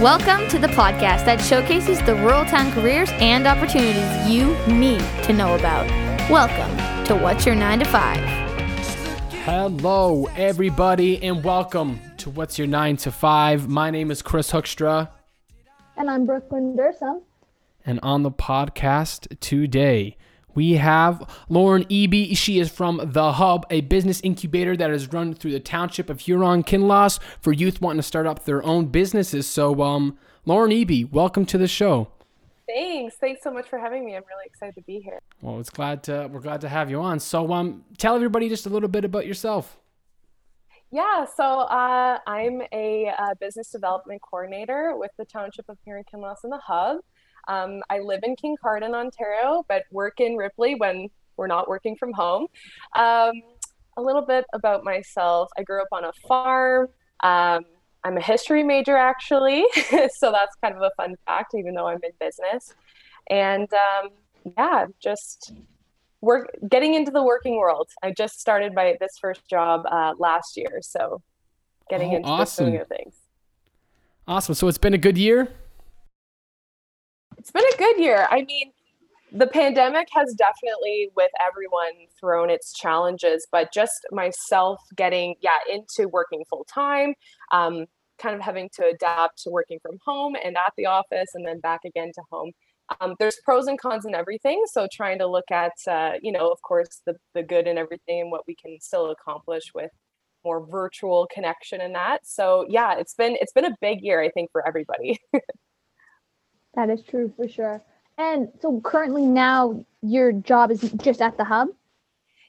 Welcome to the podcast that showcases the rural town careers and opportunities you need to know about. Welcome to What's Your 9 to 5. Hello, everybody, and welcome to What's Your 9 to 5. My name is Chris Hookstra, And I'm Brooklyn Dursum. and on the podcast today, we have Lauren Eby. She is from The Hub, a business incubator that is run through the township of Huron Kinloss for youth wanting to start up their own businesses. So, um, Lauren Eby, welcome to the show. Thanks. Thanks so much for having me. I'm really excited to be here. Well, it's glad to we're glad to have you on. So, um, tell everybody just a little bit about yourself. Yeah, so uh, I'm a uh, business development coordinator with the Township of Huron Kinloss and the Hub. Um, I live in Kincardine, Ontario, but work in Ripley when we're not working from home. Um, a little bit about myself. I grew up on a farm. Um, I'm a history major, actually, so that's kind of a fun fact, even though I'm in business. And um, yeah, just work getting into the working world. I just started my this first job uh, last year, so getting Oh, into awesome. the swing of things. Awesome. So, it's been a good year. It's been a good year. I mean, the pandemic has definitely, with everyone, thrown its challenges, but just myself getting, yeah, into working full time, um, kind of having to adapt to working from home and at the office and then back again to home. Um, there's pros and cons in everything. So trying to look at, uh, you know, of course, the, the good in everything and what we can still accomplish with more virtual connection and that. So yeah, it's been it's been a big year, I think, for everybody. That is true for sure. And so currently now your job is just at the hub.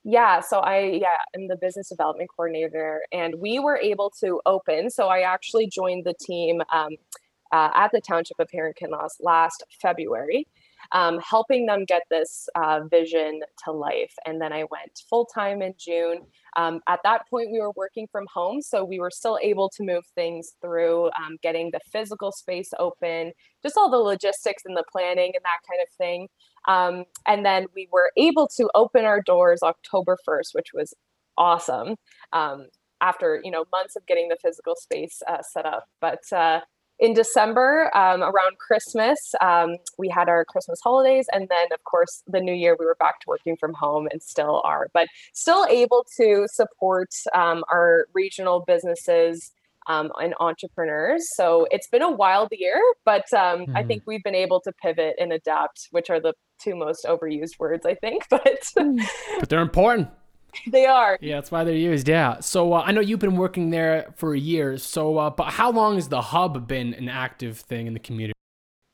Yeah, so I yeah, I'm the business development coordinator, and we were able to open. So I actually joined the team um, uh, at the Township of Huron Kinloss last February, um, helping them get this uh, vision to life. And then I went full time in June. Um, at that point, we were working from home, so we were still able to move things through, um, getting the physical space open, just all the logistics and the planning and that kind of thing. Um, and then we were able to open our doors October 1st, which was awesome. Um, after you know months of getting the physical space uh, set up, but uh, in December, um, around Christmas, um, we had our Christmas holidays, and then of course the New Year, we were back to working from home and still are, but still able to support um, our regional businesses um, and entrepreneurs. So it's been a wild year, but um, I Mhm. think we've been able to pivot and adapt, which are the two most overused words, I think, but But they're important. they are. Yeah, that's why they're used. Yeah. So uh, I know you've been working there for years. So, uh, but how long has the hub been an active thing in the community?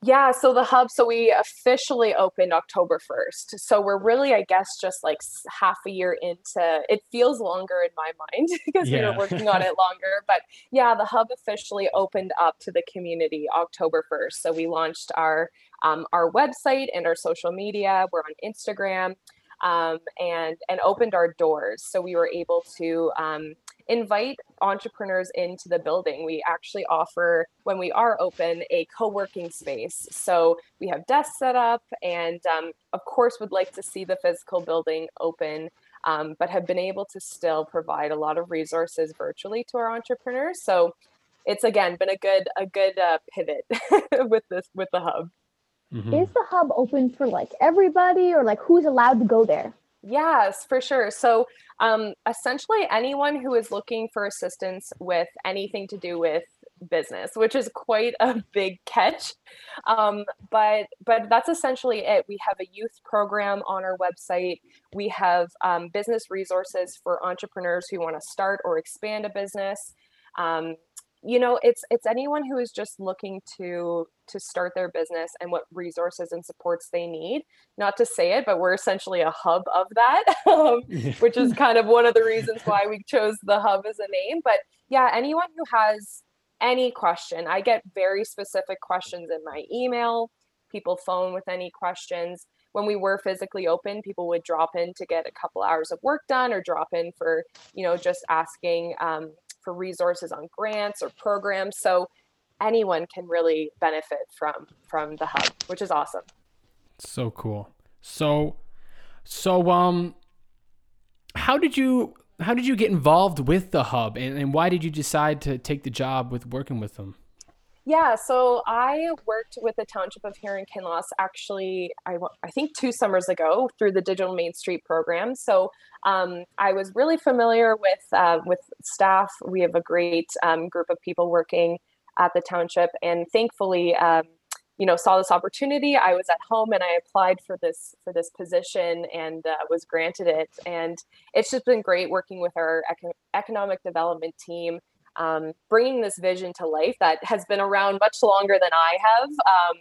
Yeah, so the hub, so we officially opened October 1st. So we're really, I guess, just like half a year into it feels longer in my mind because we were working on it longer. But yeah, the hub officially opened up to the community October 1st. So we launched our um, our website and our social media. We're on Instagram um, and and opened our doors. So we were able to um, invite entrepreneurs into the building. We actually offer, when we are open, a co working space. So we have desks set up, and um, of course, would like to see the physical building open, um, but have been able to still provide a lot of resources virtually to our entrepreneurs. So it's again been a good a good uh, pivot with this with the hub. Mhm. Is the hub open for like everybody or like who's allowed to go there? Yes, for sure. So, um, essentially, anyone who is looking for assistance with anything to do with business, which is quite a big catch, um, but but that's essentially it. We have a youth program on our website. We have um, business resources for entrepreneurs who want to start or expand a business. Um, you know, it's it's anyone who is just looking to to start their business and what resources and supports they need not to say it, but we're essentially a hub of that, um, which is kind of one of the reasons why we chose the hub as a name. But yeah, anyone who has any question, I get very specific questions in my email. People phone with any questions. When we were physically open, people would drop in to get a couple hours of work done or drop in for, you know, just asking um, for resources on grants or programs. So anyone can really benefit from from the hub, which is awesome. So cool. So, so um, how did you how did you get involved with the hub, and, and why did you decide to take the job with working with them? Yeah, so I worked with the Township of Huron Kinloss actually, I, I think two summers ago through the Digital Main Street program. So um, I was really familiar with uh, with staff. We have a great um, group of people working at the township, and thankfully, um, you know, saw this opportunity. I was at home and I applied for this for this position and uh, was granted it. And it's just been great working with our econ- economic development team um, bringing this vision to life that has been around much longer than I have. Um,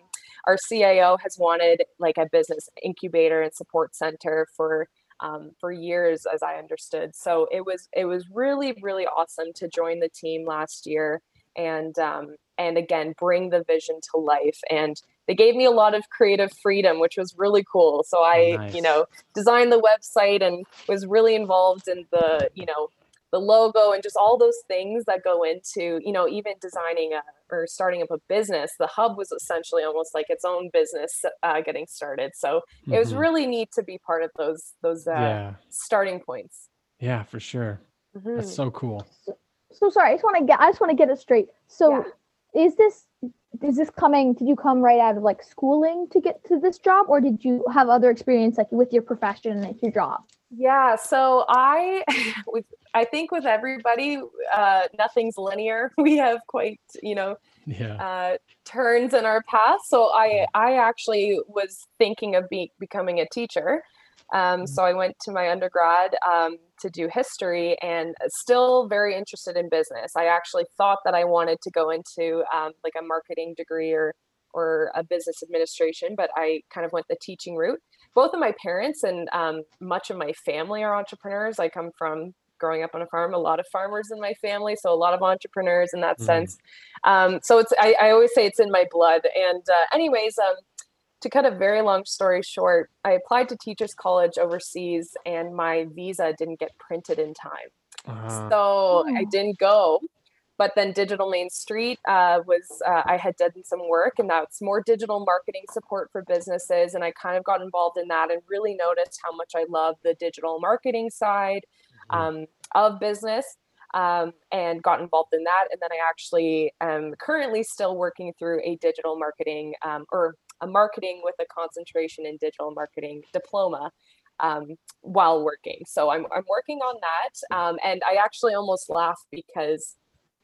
our CIO has wanted like a business incubator and support center for um, for years, as I understood. So it was it was really really awesome to join the team last year and um, and again bring the vision to life and they gave me a lot of creative freedom which was really cool so i nice. you know designed the website and was really involved in the you know the logo and just all those things that go into you know even designing a, or starting up a business the hub was essentially almost like its own business uh, getting started so mm-hmm. it was mm-hmm. really neat to be part of those those uh, yeah. starting points yeah for sure mm-hmm. that's so cool so, so, sorry i just want to get i just want to get it straight so yeah. is this is this coming did you come right out of like schooling to get to this job or did you have other experience like with your profession and like your job yeah so i I think with everybody, uh, nothing's linear. We have quite, you know, yeah. uh, turns in our path. So I, I actually was thinking of be- becoming a teacher. Um, mm-hmm. So I went to my undergrad um, to do history, and still very interested in business. I actually thought that I wanted to go into um, like a marketing degree or or a business administration, but I kind of went the teaching route. Both of my parents and um, much of my family are entrepreneurs. I come from growing up on a farm, a lot of farmers in my family, so a lot of entrepreneurs in that mm. sense. Um, so it's I, I, always say it's in my blood. And uh, anyways, um, to cut a very long story short, I applied to Teachers College overseas, and my visa didn't get printed in time, uh-huh. so I oh. didn't go. But then Digital Main Street uh, was uh, I had done some work, and that's more digital marketing support for businesses, and I kind of got involved in that and really noticed how much I love the digital marketing side. Um, of business um, and got involved in that. And then I actually am currently still working through a digital marketing um, or a marketing with a concentration in digital marketing diploma um, while working. So I'm, I'm working on that. Um, and I actually almost laugh because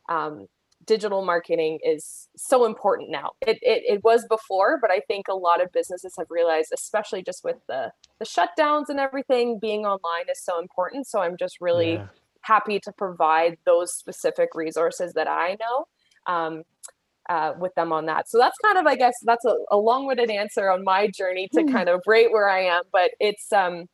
um, digital marketing is so important now. It, it, it was before, but I think a lot of businesses have realized, especially just with the, the shutdowns and everything, being online is so important. So I'm just really yeah. happy to provide those specific resources that I know um, uh, with them on that. So that's kind of, I guess, that's a, a long-winded answer on my journey to mm. kind of rate where I am. But it's um,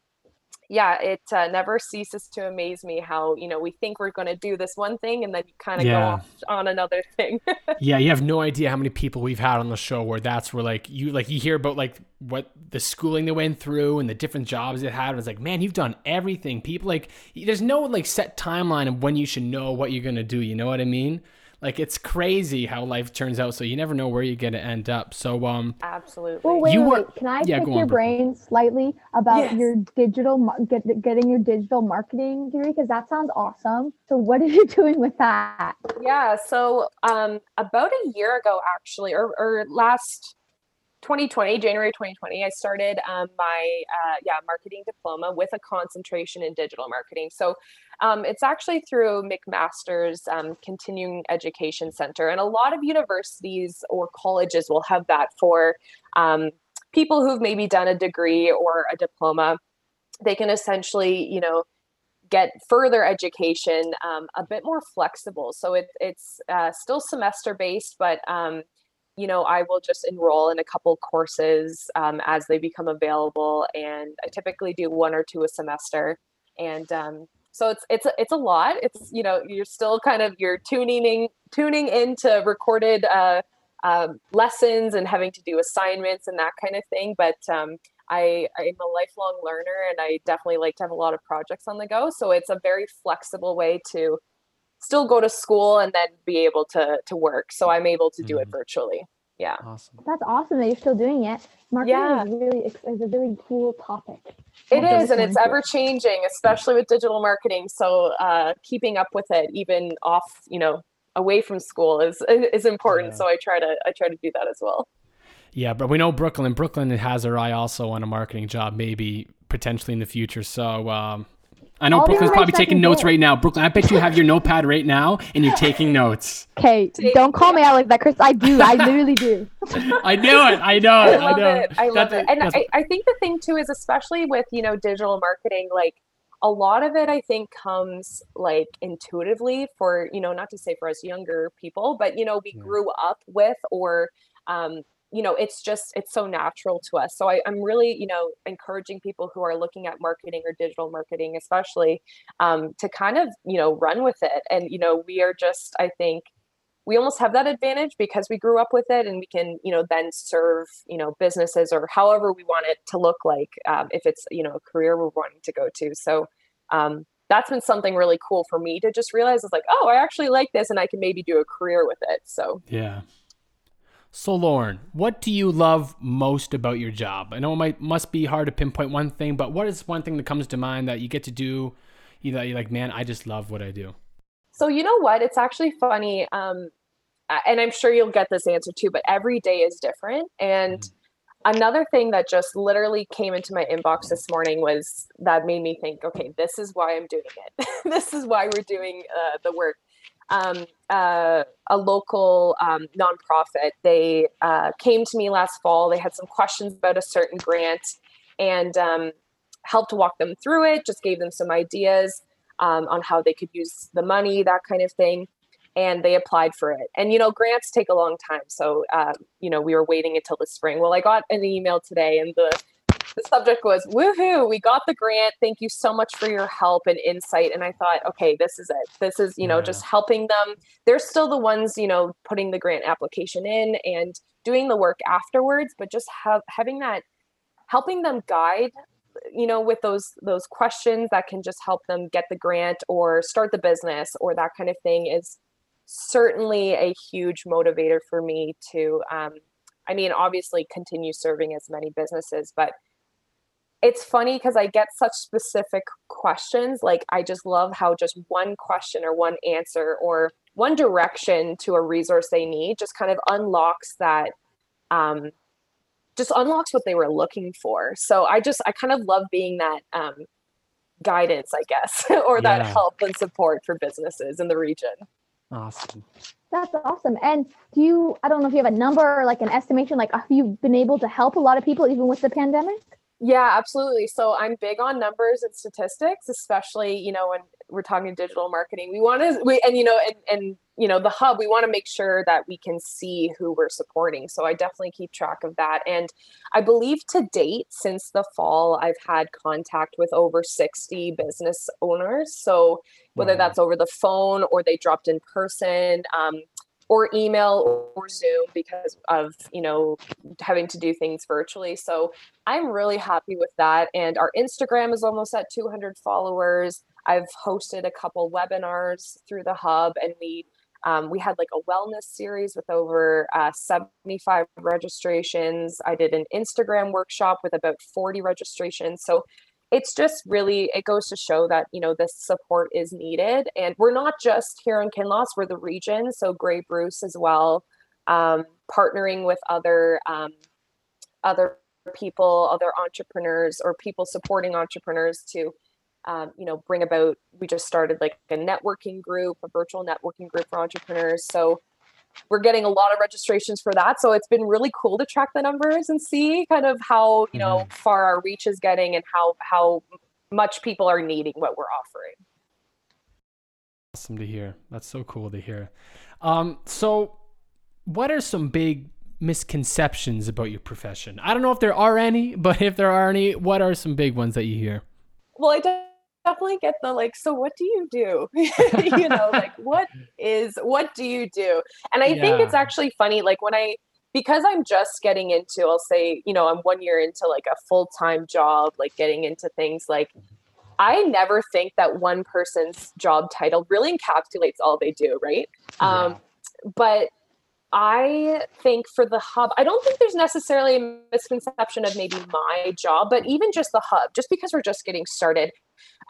yeah, it uh, never ceases to amaze me how you know we think we're going to do this one thing and then you kind of yeah. go off on another thing. yeah, you have no idea how many people we've had on the show where that's where like you like you hear about like what the schooling they went through and the different jobs they had. And it's like, man, you've done everything. People like there's no like set timeline of when you should know what you're gonna do. You know what I mean? Like it's crazy how life turns out so you never know where you're going to end up. So um absolutely. Well wait, you wait, were, can i yeah, pick your on, brain slightly about yes. your digital get, getting your digital marketing degree? Because that sounds awesome. So what are you doing with that? Yeah so um about a year ago actually or, or last 2020 january 2020 i started um, my uh, yeah marketing diploma with a concentration in digital marketing. So um, it's actually through mcmaster's um, continuing education center and a lot of universities or colleges will have that for um, people who've maybe done a degree or a diploma. They can essentially you know get further education um, a bit more flexible. So it, it's uh, still semester based but um, you know, I will just enroll in a couple courses um, as they become available, and I typically do one or two a semester. And um, so it's it's it's a lot. It's you know, you're still kind of you're tuning in, tuning into recorded uh, uh, lessons and having to do assignments and that kind of thing. But um, I I'm a lifelong learner, and I definitely like to have a lot of projects on the go. So it's a very flexible way to still go to school and then be able to to work. So I'm able to do mm-hmm. it virtually. Yeah. Awesome. That's awesome that you're still doing it. Marketing yeah. is really is a really cool topic. It is, and it's ever changing, especially with digital marketing. So uh, keeping up with it, even off, you know, away from school is is important. Yeah. So I try to I try to do that as well. Yeah, but we know Brooklyn. Brooklyn has her eye also on a marketing job, maybe potentially in the future. So um, I know All the Brooklyn's probably taking notes right now. Brooklyn, I bet you have your notepad right now and you're taking notes. Okay, don't call me out like that, Chris. I do. I literally do. I knew it. I know I it. I love know. it. I love That's- it. And I, I think the thing too is especially with, you know, digital marketing, like a lot of it I think comes like intuitively for, you know, not to say for us younger people, but you know, we grew up with or um, you know, it's just it's so natural to us. So I, I'm really, you know, encouraging people who are looking at marketing or digital marketing, especially, um, to kind of, you know, run with it. And, you know, we are just, I think, we almost have that advantage because we grew up with it and we can you know then serve you know businesses or however we want it to look like um, if it's you know a career we're wanting to go to so um, that's been something really cool for me to just realize it's like oh i actually like this and i can maybe do a career with it so Yeah. So Lauren, what do you love most about your job? I know it might must be hard to pinpoint one thing, but what is one thing that comes to mind that you get to do? You know, you're like, man, I just love what I do. so you know what it's actually funny um, and i'm sure you'll get this answer too but every day is different and another thing that just literally came into my inbox this morning was that made me think okay this is why i'm doing it this is why we're doing uh, the work um, uh, a local um, nonprofit they uh, came to me last fall they had some questions about a certain grant and um, helped walk them through it just gave them some ideas um, on how they could use the money that kind of thing and they applied for it. And you know, grants take a long time, so um, you know we were waiting until the spring. Well, I got an email today, and the the subject was "Woohoo! We got the grant. Thank you so much for your help and insight." And I thought, okay, this is it. This is you know Yeah. just helping them. They're still the ones you know putting the grant application in and doing the work afterwards, but just have having that helping them guide you know with those those questions that can just help them get the grant or start the business or that kind of thing is certainly a huge motivator for me to um, i mean obviously continue serving as many businesses but it's funny because i get such specific questions like i just love how just one question or one answer or one direction to a resource they need just kind of unlocks that um, just unlocks what they were looking for. So I just I kind of love being that um, guidance, I guess, or that Yeah. help and support for businesses in the region. Awesome. That's awesome. And do you? I don't know if you have a number or like an estimation. Like, have you been able to help a lot of people even with the pandemic? Yeah, absolutely. So I'm big on numbers and statistics, especially, you know, when we're talking digital marketing. We want to we and you know, and and you know, the hub, we want to make sure that we can see who we're supporting. So I definitely keep track of that. And I believe to date, since the fall, I've had contact with over 60 business owners. So whether Wow. that's over the phone or they dropped in person, um, or email or Zoom because of, you know, having to do things virtually. So I'm really happy with that. And our Instagram is almost at 200 followers. I've hosted a couple webinars through the hub, and we um, we had like a wellness series with over uh, 75 registrations. I did an Instagram workshop with about 40 registrations. So it's just really it goes to show that you know this support is needed, and we're not just here in Kinloss; we're the region. So Grey Bruce as well, um, partnering with other um, other people, other entrepreneurs, or people supporting entrepreneurs to, um, you know, bring about. We just started like a networking group, a virtual networking group for entrepreneurs. So we're getting a lot of registrations for that. So it's been really cool to track the numbers and see kind of how you know far our reach is getting and how how much people are needing what we're offering. Awesome to hear. That's so cool to hear. Um, so, what are some big misconceptions about your profession? I don't know if there are any, but if there are any, what are some big ones that you hear? well i definitely get the like so what do you do? You know like what is what do you do? And i think it's actually funny like when i because i'm just getting into i'll say you know i'm one year into like a full-time job like getting into things like i never think that one person's job title really encapsulates all they do right? Um but I think for the hub, I don't think there's necessarily a misconception of maybe my job, but even just the hub, just because we're just getting started,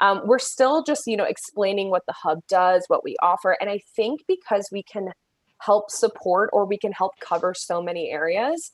um, we're still just you know explaining what the hub does what we offer and i think because we can help support or we can help cover so many areas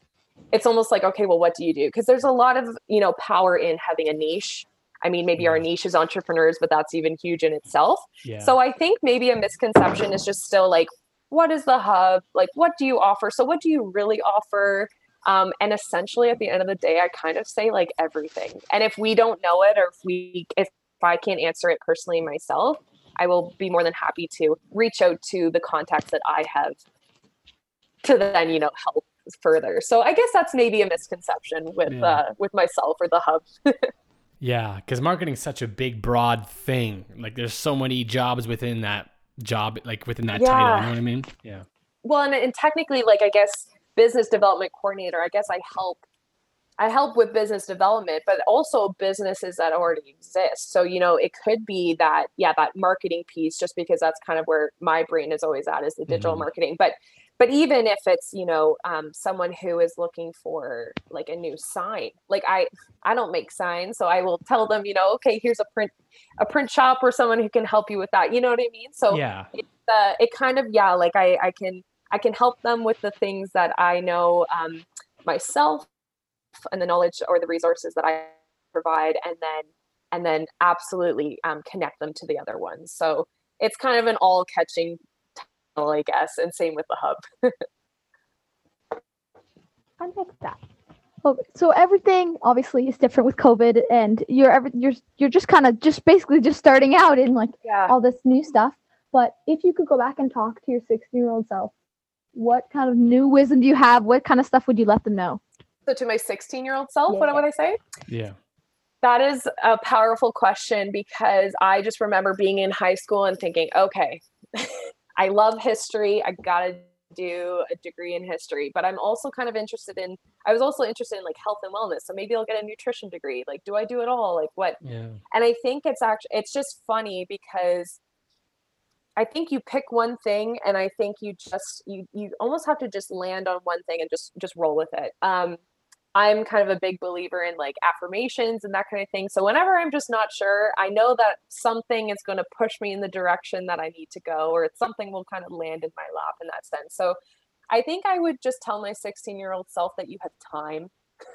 it's almost like okay well what do you do? Because there's a lot of you know power in having a niche. I mean maybe our niche is entrepreneurs but that's even huge in itself. Yeah. so i think maybe a misconception is just still like what is the hub? Like what do you offer? So what do you really offer? Um, and essentially at the end of the day i kind of say like everything. And if we don't know it or if we if i can't answer it personally myself i will be more than happy to reach out to the contacts that i have to then you know help further so i guess that's maybe a misconception with Yeah. uh with myself or the hub Yeah, because marketing's such a big, broad thing. Like, there's so many jobs within that job, like within that title. You know what I mean? Yeah. well and, and technically like i guess business development coordinator i guess i help i help with business development but also businesses that already exist so you know it could be that yeah that marketing piece just because that's kind of where my brain is always at is the digital Mhm. marketing but but even if it's you know um, someone who is looking for like a new sign like i i don't make signs so i will tell them you know okay here's a print a print shop or someone who can help you with that you know what i mean so yeah. uh, it kind of yeah like I, I can i can help them with the things that i know um, myself and the knowledge or the resources that i provide and then and then absolutely um, connect them to the other ones so it's kind of an all catching title i guess and same with the hub I like that. Well, so everything obviously is different with COVID, and you're ever you're you're just kind of just basically just starting out in like yeah all this new stuff. But if you could go back and talk to your 16 year old self, what kind of new wisdom do you have? What kind of stuff would you let them know? So to my 16 year old self Yeah. what would i say Yeah. That is a powerful question because I just remember being in high school and thinking, okay, I love history. I got to do a degree in history, but I'm also kind of interested in, I was also interested in like health and wellness. So maybe I'll get a nutrition degree. Like, do I do it all? Like, what? Yeah. And I think it's actually, it's just funny because I think you pick one thing and I think you just, you, you almost have to just land on one thing and just, just roll with it. Um, I'm kind of a big believer in like affirmations and that kind of thing. So whenever I'm just not sure, I know that something is going to push me in the direction that I need to go, or it's something will kind of land in my lap in that sense. So I think I would just tell my 16 year old self that you have time.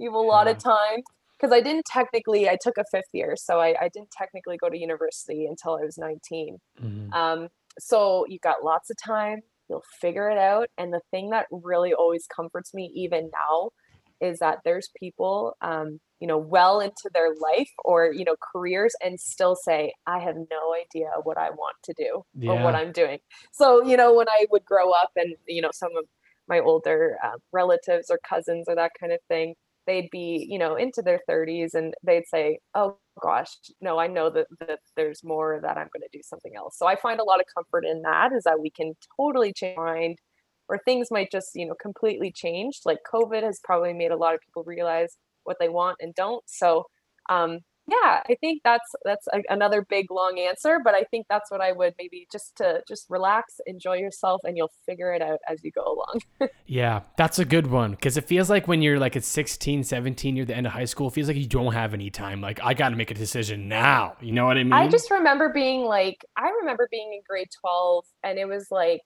you have a lot of time because I didn't technically, I took a fifth year. So I, I didn't technically go to university until I was 19. Mhm. Um, so you got lots of time, you'll figure it out. And the thing that really always comforts me, even now, is that there's people, um, you know, well into their life or, you know, careers and still say, I have no idea what I want to do or what I'm doing. So, you know, when I would grow up and, you know, some of my older uh, relatives or cousins or that kind of thing, they'd be, you know, into their 30s and they'd say, oh gosh, no, I know that, that there's more that I'm going to do something else. So I find a lot of comfort in that is that we can totally change mind or things might just, you know, completely change. Like COVID has probably made a lot of people realize what they want and don't. So, um, yeah, I think that's that's a, another big long answer, but I think that's what I would maybe just to just relax, enjoy yourself, and you'll figure it out as you go along. Yeah, that's a good one because it feels like when you're like at 16, 17, you're the end of high school, it feels like you don't have any time. Like, I got to make a decision now. You know what I mean? I just remember being like, I remember being in grade 12 and it was like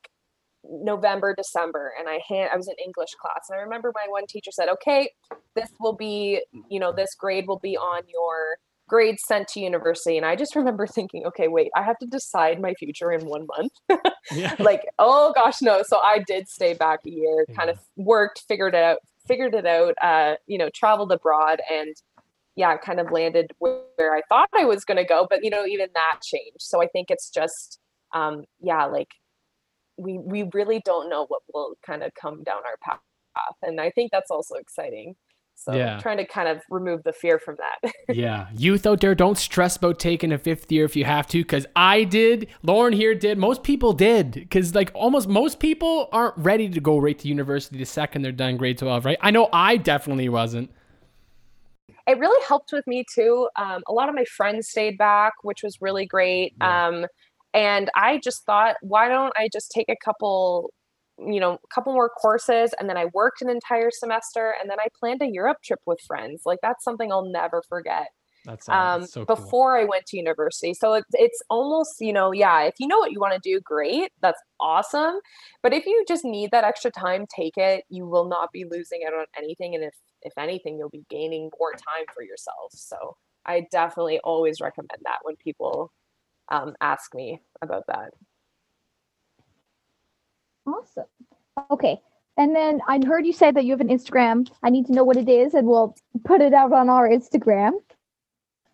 November, December, and I had, I was in English class. And I remember my one teacher said, okay, this will be, you know, this grade will be on your grade sent to university. And I just remember thinking, okay, wait, I have to decide my future in one month. yeah. like, oh gosh, no. So I did stay back a year, kind of worked, figured it out, figured it out, uh, you know, traveled abroad and yeah, kind of landed where I thought I was going to go. But, you know, even that changed. So I think it's just, um, yeah, like we, we really don't know what will kind of come down our path. And I think that's also exciting. So Yeah. trying to kind of remove the fear from that. yeah. Youth out there, don't stress about taking a fifth year if you have to, because I did. Lauren here did. Most people did, because like almost most people aren't ready to go right to university the second they're done grade 12, right? I know I definitely wasn't. it really helped with me too. Um, a lot of my friends stayed back, which was really great. Yeah. Um, and I just thought, why don't I just take a couple, you know, a couple more courses, and then I worked an entire semester, and then I planned a Europe trip with friends. Like that's something I'll never forget. That's, um, that's so cool. before I went to university. So it's it's almost you know yeah if you know what you want to do great that's awesome but if you just need that extra time take it you will not be losing out on anything and if if anything you'll be gaining more time for yourself so I definitely always recommend that when people um, ask me about that. Awesome. Okay. And then I heard you say that you have an Instagram. I need to know what it is, and we'll put it out on our Instagram.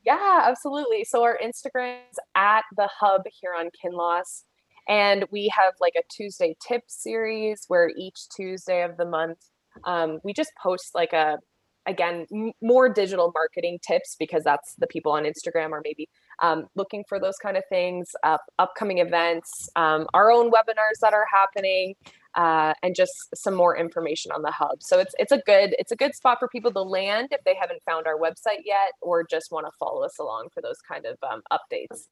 Yeah, absolutely. So our Instagram is at the hub Huron Kinloss. And we have like a Tuesday tip series where each Tuesday of the month, um, we just post like a, again, m- more digital marketing tips because that's the people on Instagram are maybe um, looking for those kind of things, up, upcoming events, um, our own webinars that are happening, uh, and just some more information on the hub. So it's it's a good it's a good spot for people to land if they haven't found our website yet, or just want to follow us along for those kind of um, updates.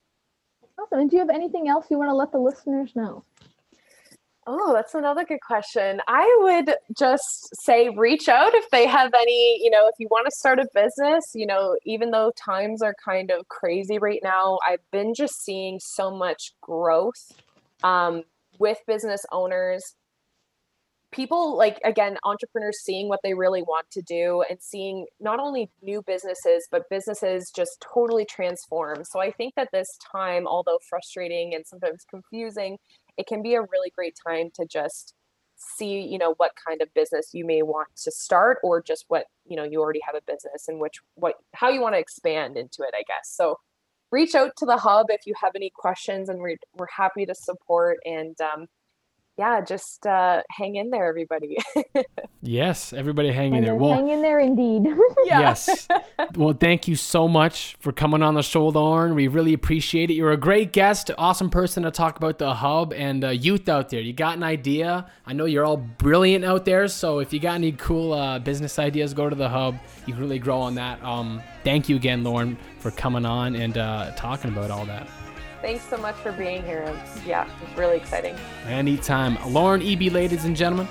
Awesome. And do you have anything else you want to let the listeners know? Oh, that's another good question. I would just say reach out if they have any, you know, if you want to start a business, you know, even though times are kind of crazy right now, I've been just seeing so much growth um, with business owners. People like, again, entrepreneurs seeing what they really want to do and seeing not only new businesses, but businesses just totally transform. So I think that this time, although frustrating and sometimes confusing, it can be a really great time to just see you know what kind of business you may want to start or just what you know you already have a business and which what how you want to expand into it i guess. So reach out to the hub if you have any questions and we're, we're happy to support and um, yeah just uh, hang in there everybody yes, everybody hang in there. Well, hang in there indeed. yeah Yes. well, thank you so much for coming on the show, Lauren. We really appreciate it. You're a great guest, awesome person to talk about the hub and uh, youth out there. You got an idea? I know you're all brilliant out there. So if you got any cool uh, business ideas, go to the hub. You can really grow on that. Um, thank you again, Lauren, for coming on and uh, talking about all that. Thanks so much for being here it's, yeah it's really exciting Anytime. Lauren Eby, ladies and gentlemen.